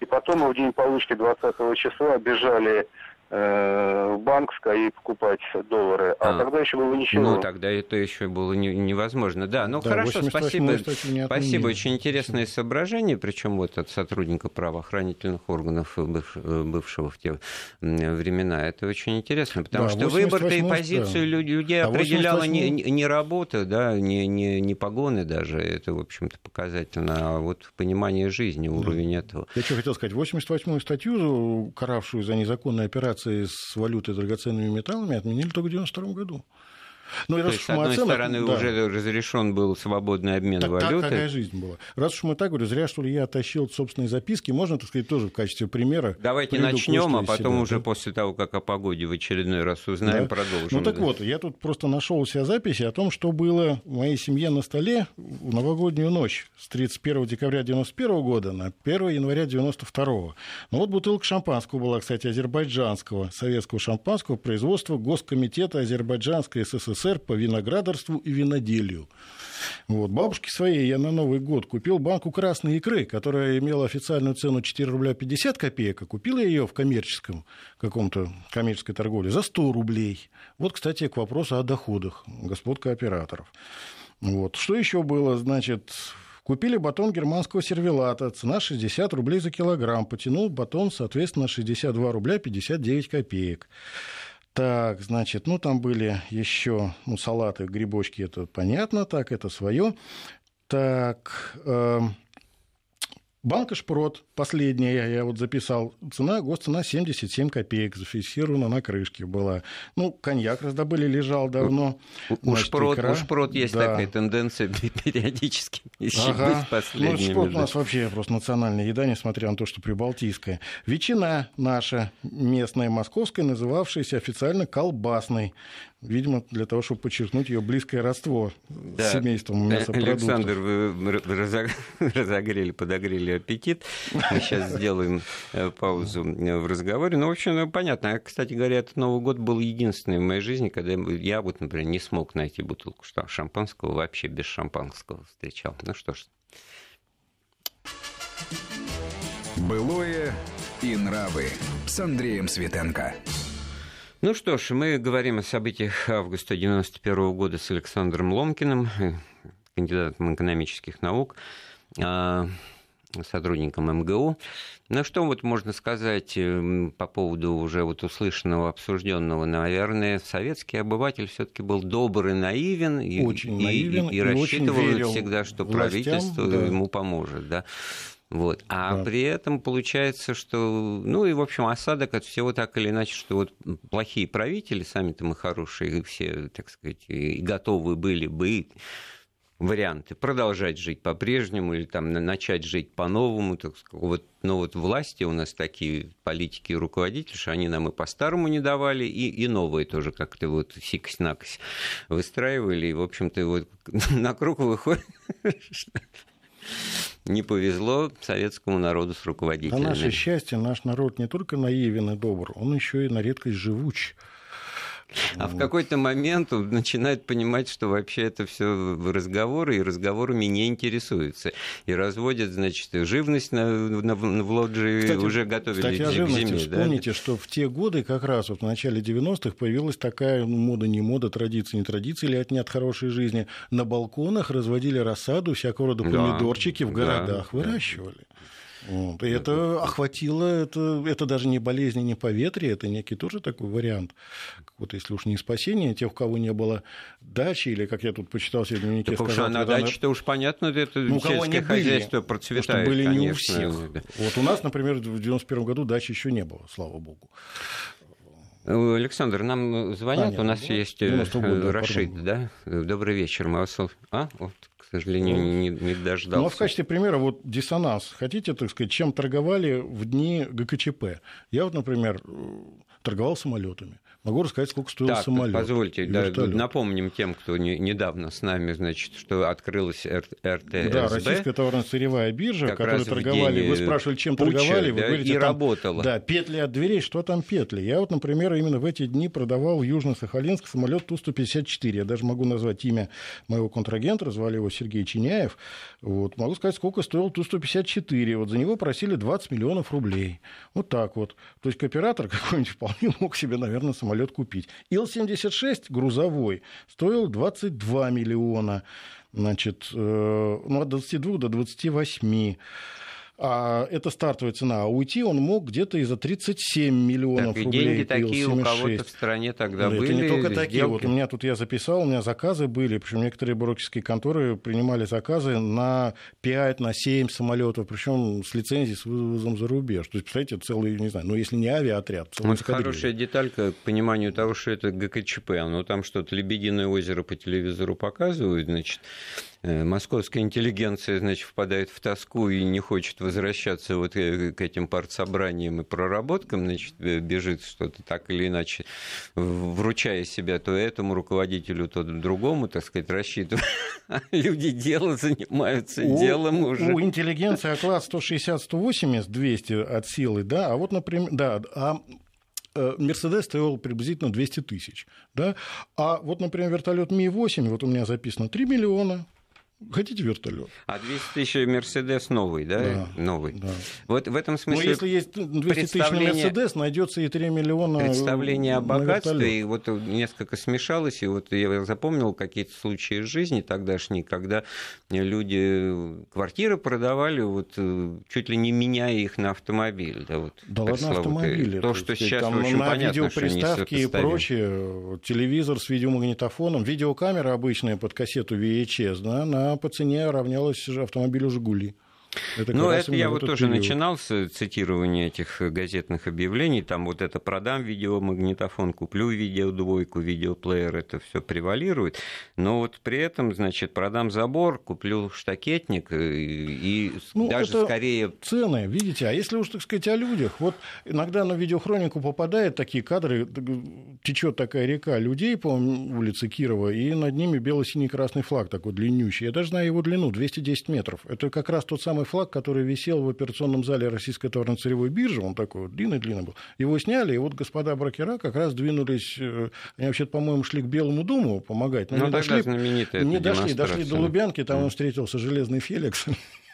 И потом в день получки 20 числа бежали в банк скорее покупать доллары, а, а тогда еще было ничего. Ну, тогда это еще было не, невозможно. Да, ну да, хорошо, спасибо. Спасибо, очень интересное соображение, причем вот от сотрудника правоохранительных органов бывшего в те времена. Это очень интересно, потому да, что выбор-то и позицию да. людей а определяла не, не работа, да, не, не, не погоны даже, это, в общем-то, показательно, а вот понимание жизни, уровень да. этого. Я что хотел сказать, 88-ю статью, каравшую за незаконные операции операции с валютой и драгоценными металлами отменили только в 1992 году. Ну, То есть, с одной оценок, стороны, да. уже разрешен был свободный обмен так, валюты. Такая жизнь была. Раз уж мы так говорю, зря, что ли, я оттащил собственные записки, можно, так сказать, тоже в качестве примера. Давайте начнем, а потом себя, уже да? после того, как о погоде в очередной раз узнаем, да. продолжим. Ну, так да. вот, я тут просто нашел у себя записи о том, что было в моей семье на столе в новогоднюю ночь с 31 декабря 91 года на 1 января 92 Ну, вот бутылка шампанского была, кстати, азербайджанского, советского шампанского производства Госкомитета Азербайджанской СССР СССР по виноградарству и виноделию. Вот. Бабушке своей я на Новый год купил банку красной икры, которая имела официальную цену 4 рубля 50 копеек, а купила ее в коммерческом каком-то коммерческой торговле за 100 рублей. Вот, кстати, к вопросу о доходах господ кооператоров. Вот. Что еще было? Значит, Купили батон германского сервелата, цена 60 рублей за килограмм. Потянул батон, соответственно, 62 рубля 59 копеек. Так, значит, ну там были еще ну, салаты, грибочки, это понятно, так, это свое. Так, э, банка шпрот, последняя, я вот записал, цена, госцена 77 копеек, зафиксирована на крышке была. Ну, коньяк раздобыли, лежал давно. У, шпрот, икра. у шпрот есть да. такая тенденция периодически ага. Ну, шпрот у нас вообще просто национальная еда, несмотря на то, что прибалтийская. Ветчина наша местная, московская, называвшаяся официально колбасной видимо, для того, чтобы подчеркнуть ее близкое родство да. с семейством мясопродуктов. Александр, вы разогрели, подогрели аппетит. Мы сейчас сделаем э, паузу в разговоре. Ну, в общем, ну, понятно. Кстати говоря, этот Новый год был единственный в моей жизни, когда я вот, например, не смог найти бутылку шампанского, вообще без шампанского встречал. Ну что ж. Былое и нравы с Андреем Светенко. Ну что ж, мы говорим о событиях августа 1991 года с Александром Ломкиным, кандидатом экономических наук, сотрудником МГУ. Ну что вот можно сказать э, по поводу уже вот услышанного, обсужденного, наверное, советский обыватель все-таки был добр и наивен, очень и, наивен, и, и, и рассчитывал всегда, что властям, правительство да. ему поможет, да. Вот. А да. при этом получается, что, ну и, в общем, осадок от всего так или иначе, что вот плохие правители, сами-то мы хорошие, все, так сказать, и готовы были бы варианты продолжать жить по-прежнему или там начать жить по-новому. Так сказать. Вот, но вот власти у нас такие политики и руководители, что они нам и по-старому не давали, и, и новые тоже как-то вот сикось-накось выстраивали. И, в общем-то, вот на круг выходит, не повезло советскому народу с руководителями. На наше счастье, наш народ не только наивен и добр, он еще и на редкость живуч. А в какой-то момент он начинает понимать, что вообще это все разговоры, и разговорами не интересуются. И разводят, значит, живность на, на, в лоджии кстати, уже готовили кстати, о к зиме. Вспомните, да? что в те годы, как раз вот в начале 90-х, появилась такая ну, мода, не мода, традиция, не традиция, или отнят хорошей жизни. На балконах разводили рассаду, всякого рода помидорчики да, в городах да, выращивали. Вот. И это охватило, это, это даже не болезни, не поветрие, это некий тоже такой вариант. Вот если уж не спасение тех, у кого не было дачи, или, как я тут почитал в дневнике, так сказал... на даче-то уж понятно, это ну, сельское хозяйство были, процветает, были конечно. не у всех. Вот у нас, например, в 91 году дачи еще не было, слава богу. Александр, нам звонят, а, у нас да? есть э, Рашид, да? Добрый вечер, мы вас... А, вот, сожалению, не, не дождался. Ну, а в качестве примера вот диссонанс. Хотите, так сказать, чем торговали в дни ГКЧП? Я вот, например, торговал самолетами. Могу рассказать, сколько стоил так, самолет. Позвольте, да, напомним тем, кто не, недавно с нами, значит, что открылась РТСБ. Да, Российская товарно-сырьевая биржа, которую торговали. Вы спрашивали, чем Путча, торговали, вы да, говорите, и там, работала. Да, петли от дверей. Что там петли? Я вот, например, именно в эти дни продавал в Южно-Сахалинск самолет Ту-154. Я даже могу назвать имя моего контрагента, звали его Сергей Чиняев. Вот, могу сказать, сколько стоил Ту-154. Вот за него просили 20 миллионов рублей. Вот так вот. То есть кооператор какой-нибудь вполне мог себе, наверное, самолет купить. Ил-76 грузовой стоил 22 миллиона. Значит, э, ну, от 22 до 28 а это стартовая цена, а уйти он мог где-то и за 37 миллионов так, и рублей. деньги такие у кого-то в стране тогда да, были. Это не только сделки. такие. Вот у меня тут я записал, у меня заказы были, причем некоторые брокерские конторы принимали заказы на 5, на 7 самолетов, причем с лицензией, с вывозом за рубеж. То есть, представляете, целый, не знаю, ну если не авиаотряд, целый Вот хорошая деталька к пониманию того, что это ГКЧП. Ну там что-то Лебединое озеро по телевизору показывают, значит, московская интеллигенция, значит, впадает в тоску и не хочет возвращаться вот э, к этим партсобраниям и проработкам, значит, э, бежит что-то так или иначе, вручая себя то этому руководителю, то другому, так сказать, рассчитывая. Люди дело занимаются у, делом уже. У интеллигенции оклад 160, 180, 200 от силы, да, а вот, например, да, а Мерседес стоил приблизительно 200 тысяч. Да? А вот, например, вертолет Ми-8, вот у меня записано 3 миллиона, Хотите вертолет? А 200 тысяч Мерседес новый, да? Да. Новый. Да. Вот в этом смысле... Но если есть 200 тысяч на Мерседес, найдется и 3 миллиона Представление о богатстве, и вот несколько смешалось, и вот я запомнил какие-то случаи из жизни тогдашней, когда люди квартиры продавали, вот э, чуть ли не меняя их на автомобиль. Да, вот, да ладно, автомобили. То, что сейчас, там, общем, на понятно, видеоприставки и прочее, телевизор с видеомагнитофоном, видеокамера обычная под кассету VHS, да, на по цене равнялась автомобилю «Жигули». Это ну, это я вот тоже период. начинал с цитирования этих газетных объявлений. Там вот это продам видеомагнитофон, куплю видеодвойку, видеоплеер, это все превалирует. Но вот при этом, значит, продам забор, куплю штакетник и, и ну, даже скорее... Цены, видите, а если уж, так сказать, о людях, вот иногда на видеохронику попадают такие кадры, течет такая река людей по улице Кирова, и над ними бело-синий красный флаг такой длиннющий. Я даже знаю его длину, 210 метров. Это как раз тот самый флаг, который висел в операционном зале Российской товарно-сырьевой биржи, он такой вот длинный-длинный был, его сняли, и вот господа брокера как раз двинулись, э, они вообще по-моему, шли к Белому дому помогать, но ну, не дошли, не дошли, дошли до Лубянки, там mm. он встретился Железный Феликс,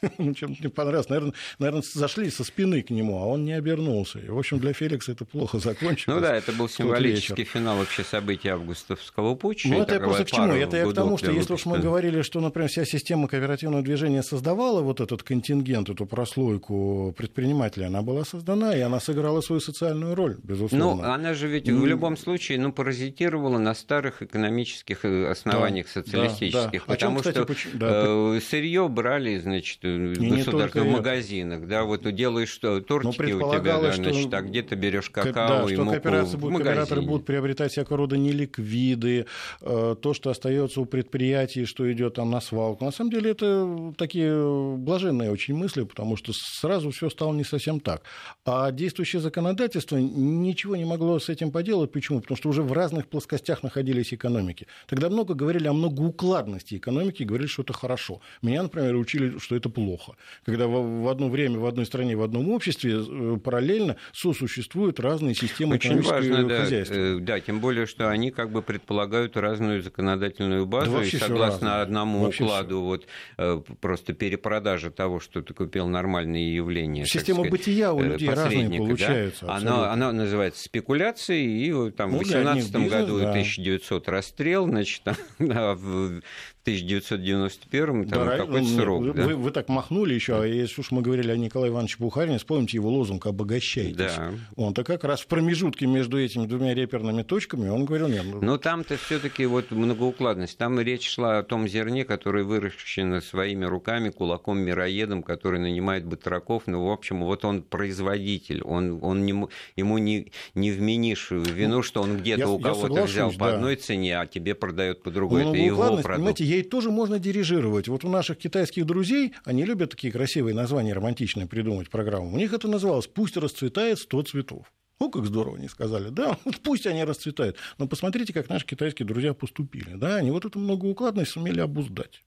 чем-то не понравилось. Наверное, наверное, зашли со спины к нему, а он не обернулся. И, в общем, для Феликса это плохо закончилось. Ну да, это был символический финал вообще событий августовского путча. Ну, это я просто к чему? Это я к тому, что если уж мы говорили, что, например, вся система кооперативного движения создавала вот этот контингент, эту прослойку предпринимателей, она была создана, и она сыграла свою социальную роль, безусловно. Ну, она же ведь в любом случае ну, паразитировала на старых экономических э, основаниях да, социалистических, да, да. потому чем, кстати, что почему? Да. Э, сырье брали, значит, в государственных магазинах, да, вот делаешь что, тортики у тебя, да, значит, а где ты берешь какао да, и что муку кооперации, в кооператоры будут приобретать всякого рода неликвиды, э, то, что остается у предприятий, что идет там на свалку. На самом деле это такие блаженные очень мысли, потому что сразу все стало не совсем так. А действующее законодательство ничего не могло с этим поделать. Почему? Потому что уже в разных плоскостях находились экономики. Тогда много говорили о многоукладности экономики, говорили, что это хорошо. Меня, например, учили, что это плохо. Когда в одно время в одной стране, в одном обществе э, параллельно сосуществуют разные системы Очень экономического важно, хозяйства. Да, да, тем более, что они как бы предполагают разную законодательную базу, да, и согласно одному вообще укладу, все. вот э, просто перепродажа того, что ты купил нормальные явления. Система сказать, бытия у людей разные получается. Да? Она, она называется спекуляцией, и там ну, в 2018 году да. 1900 расстрел, значит, а в 1991 там да, какой-то ну, срок. Вы, да? вы, вы так махнули еще, а если уж мы говорили о Николае Ивановиче Бухарине, вспомните его лозунг «обогащайтесь». Да. Он-то как раз в промежутке между этими двумя реперными точками, он говорил, нет. Ну... Но там-то все таки вот многоукладность. Там речь шла о том зерне, которое выращено своими руками, кулаком-мироедом, который нанимает батраков. Ну, в общем, вот он производитель. Он, он не, ему не, не вменишь вину, что он где-то у кого-то взял по да. одной цене, а тебе продает по другой. Ну, Это его продукт ей тоже можно дирижировать. Вот у наших китайских друзей, они любят такие красивые названия романтичные придумать программу. У них это называлось «Пусть расцветает сто цветов». Ну, как здорово они сказали, да, пусть они расцветают. Но посмотрите, как наши китайские друзья поступили. Да, они вот эту многоукладность сумели обуздать.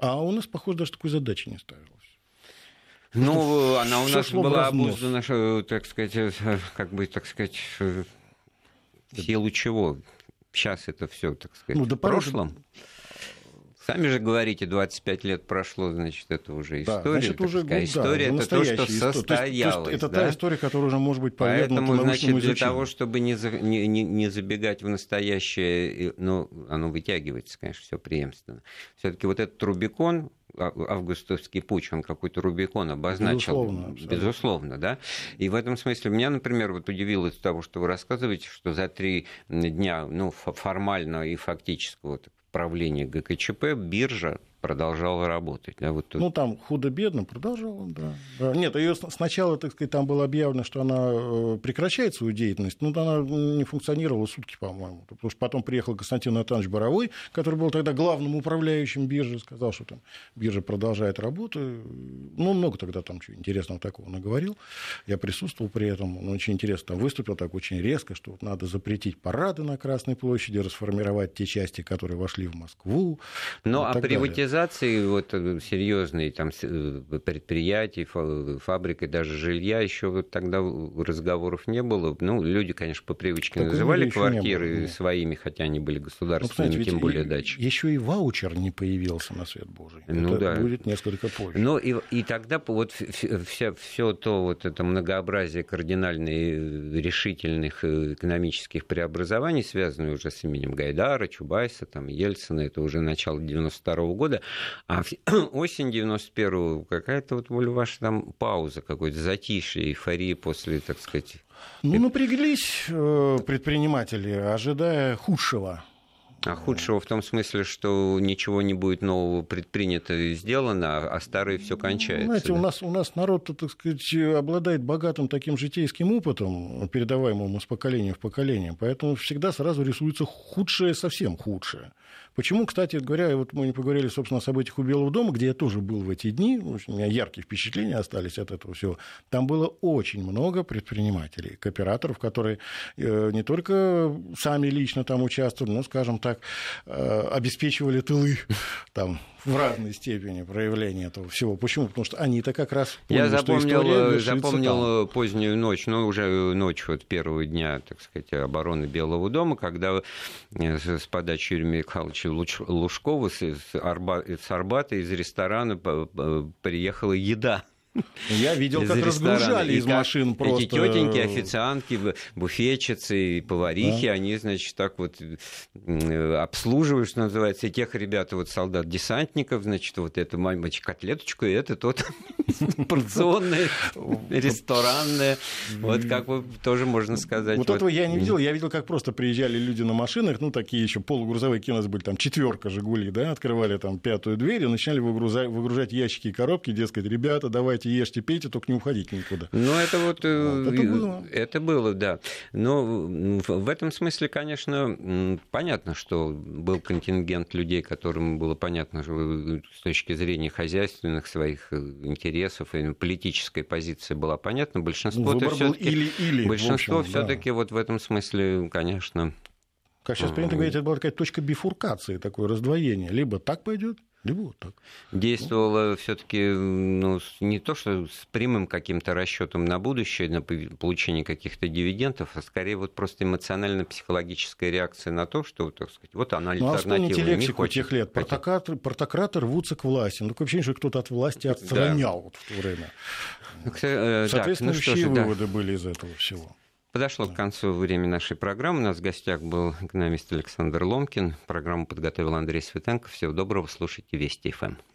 А у нас, похоже, даже такой задачи не ставилось. Ну, она у нас была обуздана, так сказать, э, как бы, так сказать, в силу чего? Сейчас это все, так сказать, ну, да в прошлом. Сами же говорите, 25 лет прошло, значит, это уже история. Да, значит, уже, сказать. история да, это то, что состоялось. То есть, то есть, это да? та история, которая уже может быть Поэтому, значит, для того, чтобы не, за, не, не, не забегать в настоящее, ну, оно вытягивается, конечно, все преемственно. Все-таки вот этот Рубикон, а, августовский путь, он какой-то Рубикон обозначил. Безусловно. Безусловно, да. И в этом смысле меня, например, вот удивило из того, что вы рассказываете, что за три дня, ну, формально и фактически вот правления ГКЧП биржа продолжала работать. Да, вот тут. Ну, там худо-бедно продолжала, да. да. Нет, ее сначала, так сказать, там было объявлено, что она э, прекращает свою деятельность, но она не функционировала сутки, по-моему. Потому что потом приехал Константин Анатольевич Боровой, который был тогда главным управляющим биржи, сказал, что там биржа продолжает работу. Ну, много тогда там чего интересного такого наговорил. Я присутствовал при этом, он очень интересно там выступил так очень резко, что вот надо запретить парады на Красной площади, расформировать те части, которые вошли в Москву. Ну, а приватизация мобилизации вот э, серьезной там э, предприятий, фабрик и даже жилья еще вот тогда разговоров не было. Ну, люди, конечно, по привычке так называли квартиры было, своими, хотя они были государственными, ну, тем более дачи. Еще и ваучер не появился на свет Божий. Ну, это да. будет несколько позже. Ну и, и тогда вот все, все то вот это многообразие кардинально решительных экономических преобразований, связанные уже с именем Гайдара, Чубайса, там, Ельцина, это уже начало 92 -го года, а осень 91-го какая-то вот ваша там пауза, какой-то затишье, эйфория после, так сказать... Ну, напряглись э, предприниматели, ожидая худшего. А худшего в том смысле, что ничего не будет нового предпринято и сделано, а старое все кончается. Знаете, да? у нас, у нас народ, так сказать, обладает богатым таким житейским опытом, передаваемым из поколения в поколение, поэтому всегда сразу рисуется худшее, совсем худшее. Почему, кстати говоря, вот мы не поговорили, собственно, о событиях у Белого дома, где я тоже был в эти дни, у меня яркие впечатления остались от этого всего. Там было очень много предпринимателей, кооператоров, которые э, не только сами лично там участвовали, но, скажем так, э, обеспечивали тылы там в разной степени проявления этого всего. Почему? Потому что они-то как раз поняли, Я запомнил, запомнил там. позднюю ночь, ну, уже ночь вот первого дня, так сказать, обороны Белого дома, когда э, с подачи Юрия Михайловича Лужкова с, Арбата из ресторана приехала еда. Я видел, как разгружали из машин просто. Эти тетеньки, официантки, буфетчицы и поварихи, да. они, значит, так вот обслуживают, что называется, и тех ребят, вот солдат-десантников, значит, вот эту мамочку котлеточку, и это тот порционное, ресторанное. Вот как бы тоже можно сказать. Вот этого я не видел. Я видел, как просто приезжали люди на машинах, ну, такие еще полугрузовые, какие у нас были, там, четверка Жигули, да, открывали там пятую дверь и начинали выгружать, выгружать ящики и коробки, дескать, ребята, давайте давайте ешьте, пейте, только не уходите никуда. Ну, это вот... Э, вот это, было. это было, да. Но в этом смысле, конечно, понятно, что был контингент людей, которым было понятно, э, с точки зрения хозяйственных своих э, интересов и политическая позиция была понятна. Большинство Выбор был или-или. Большинство все-таки да. вот в этом смысле, конечно, как сейчас принято говорить, это была такая точка бифуркации, такое раздвоение. Либо так пойдет, либо вот так. Действовало все-таки ну, не то, что с прямым каким-то расчетом на будущее, на получение каких-то дивидендов, а скорее вот просто эмоционально-психологическая реакция на то, что, так сказать, вот она альтернатива. Ну, а лексику не тех лет. Портократы, портократы рвутся к власти. Ну, такое ощущение, что кто-то от власти отстранял да. вот в то время. Ну, э, Соответствующие так, ну, же, выводы да. были из этого всего. Подошло к концу время нашей программы. У нас в гостях был экономист Александр Ломкин. Программу подготовил Андрей Светенко. Всего доброго. Слушайте Вести ФМ.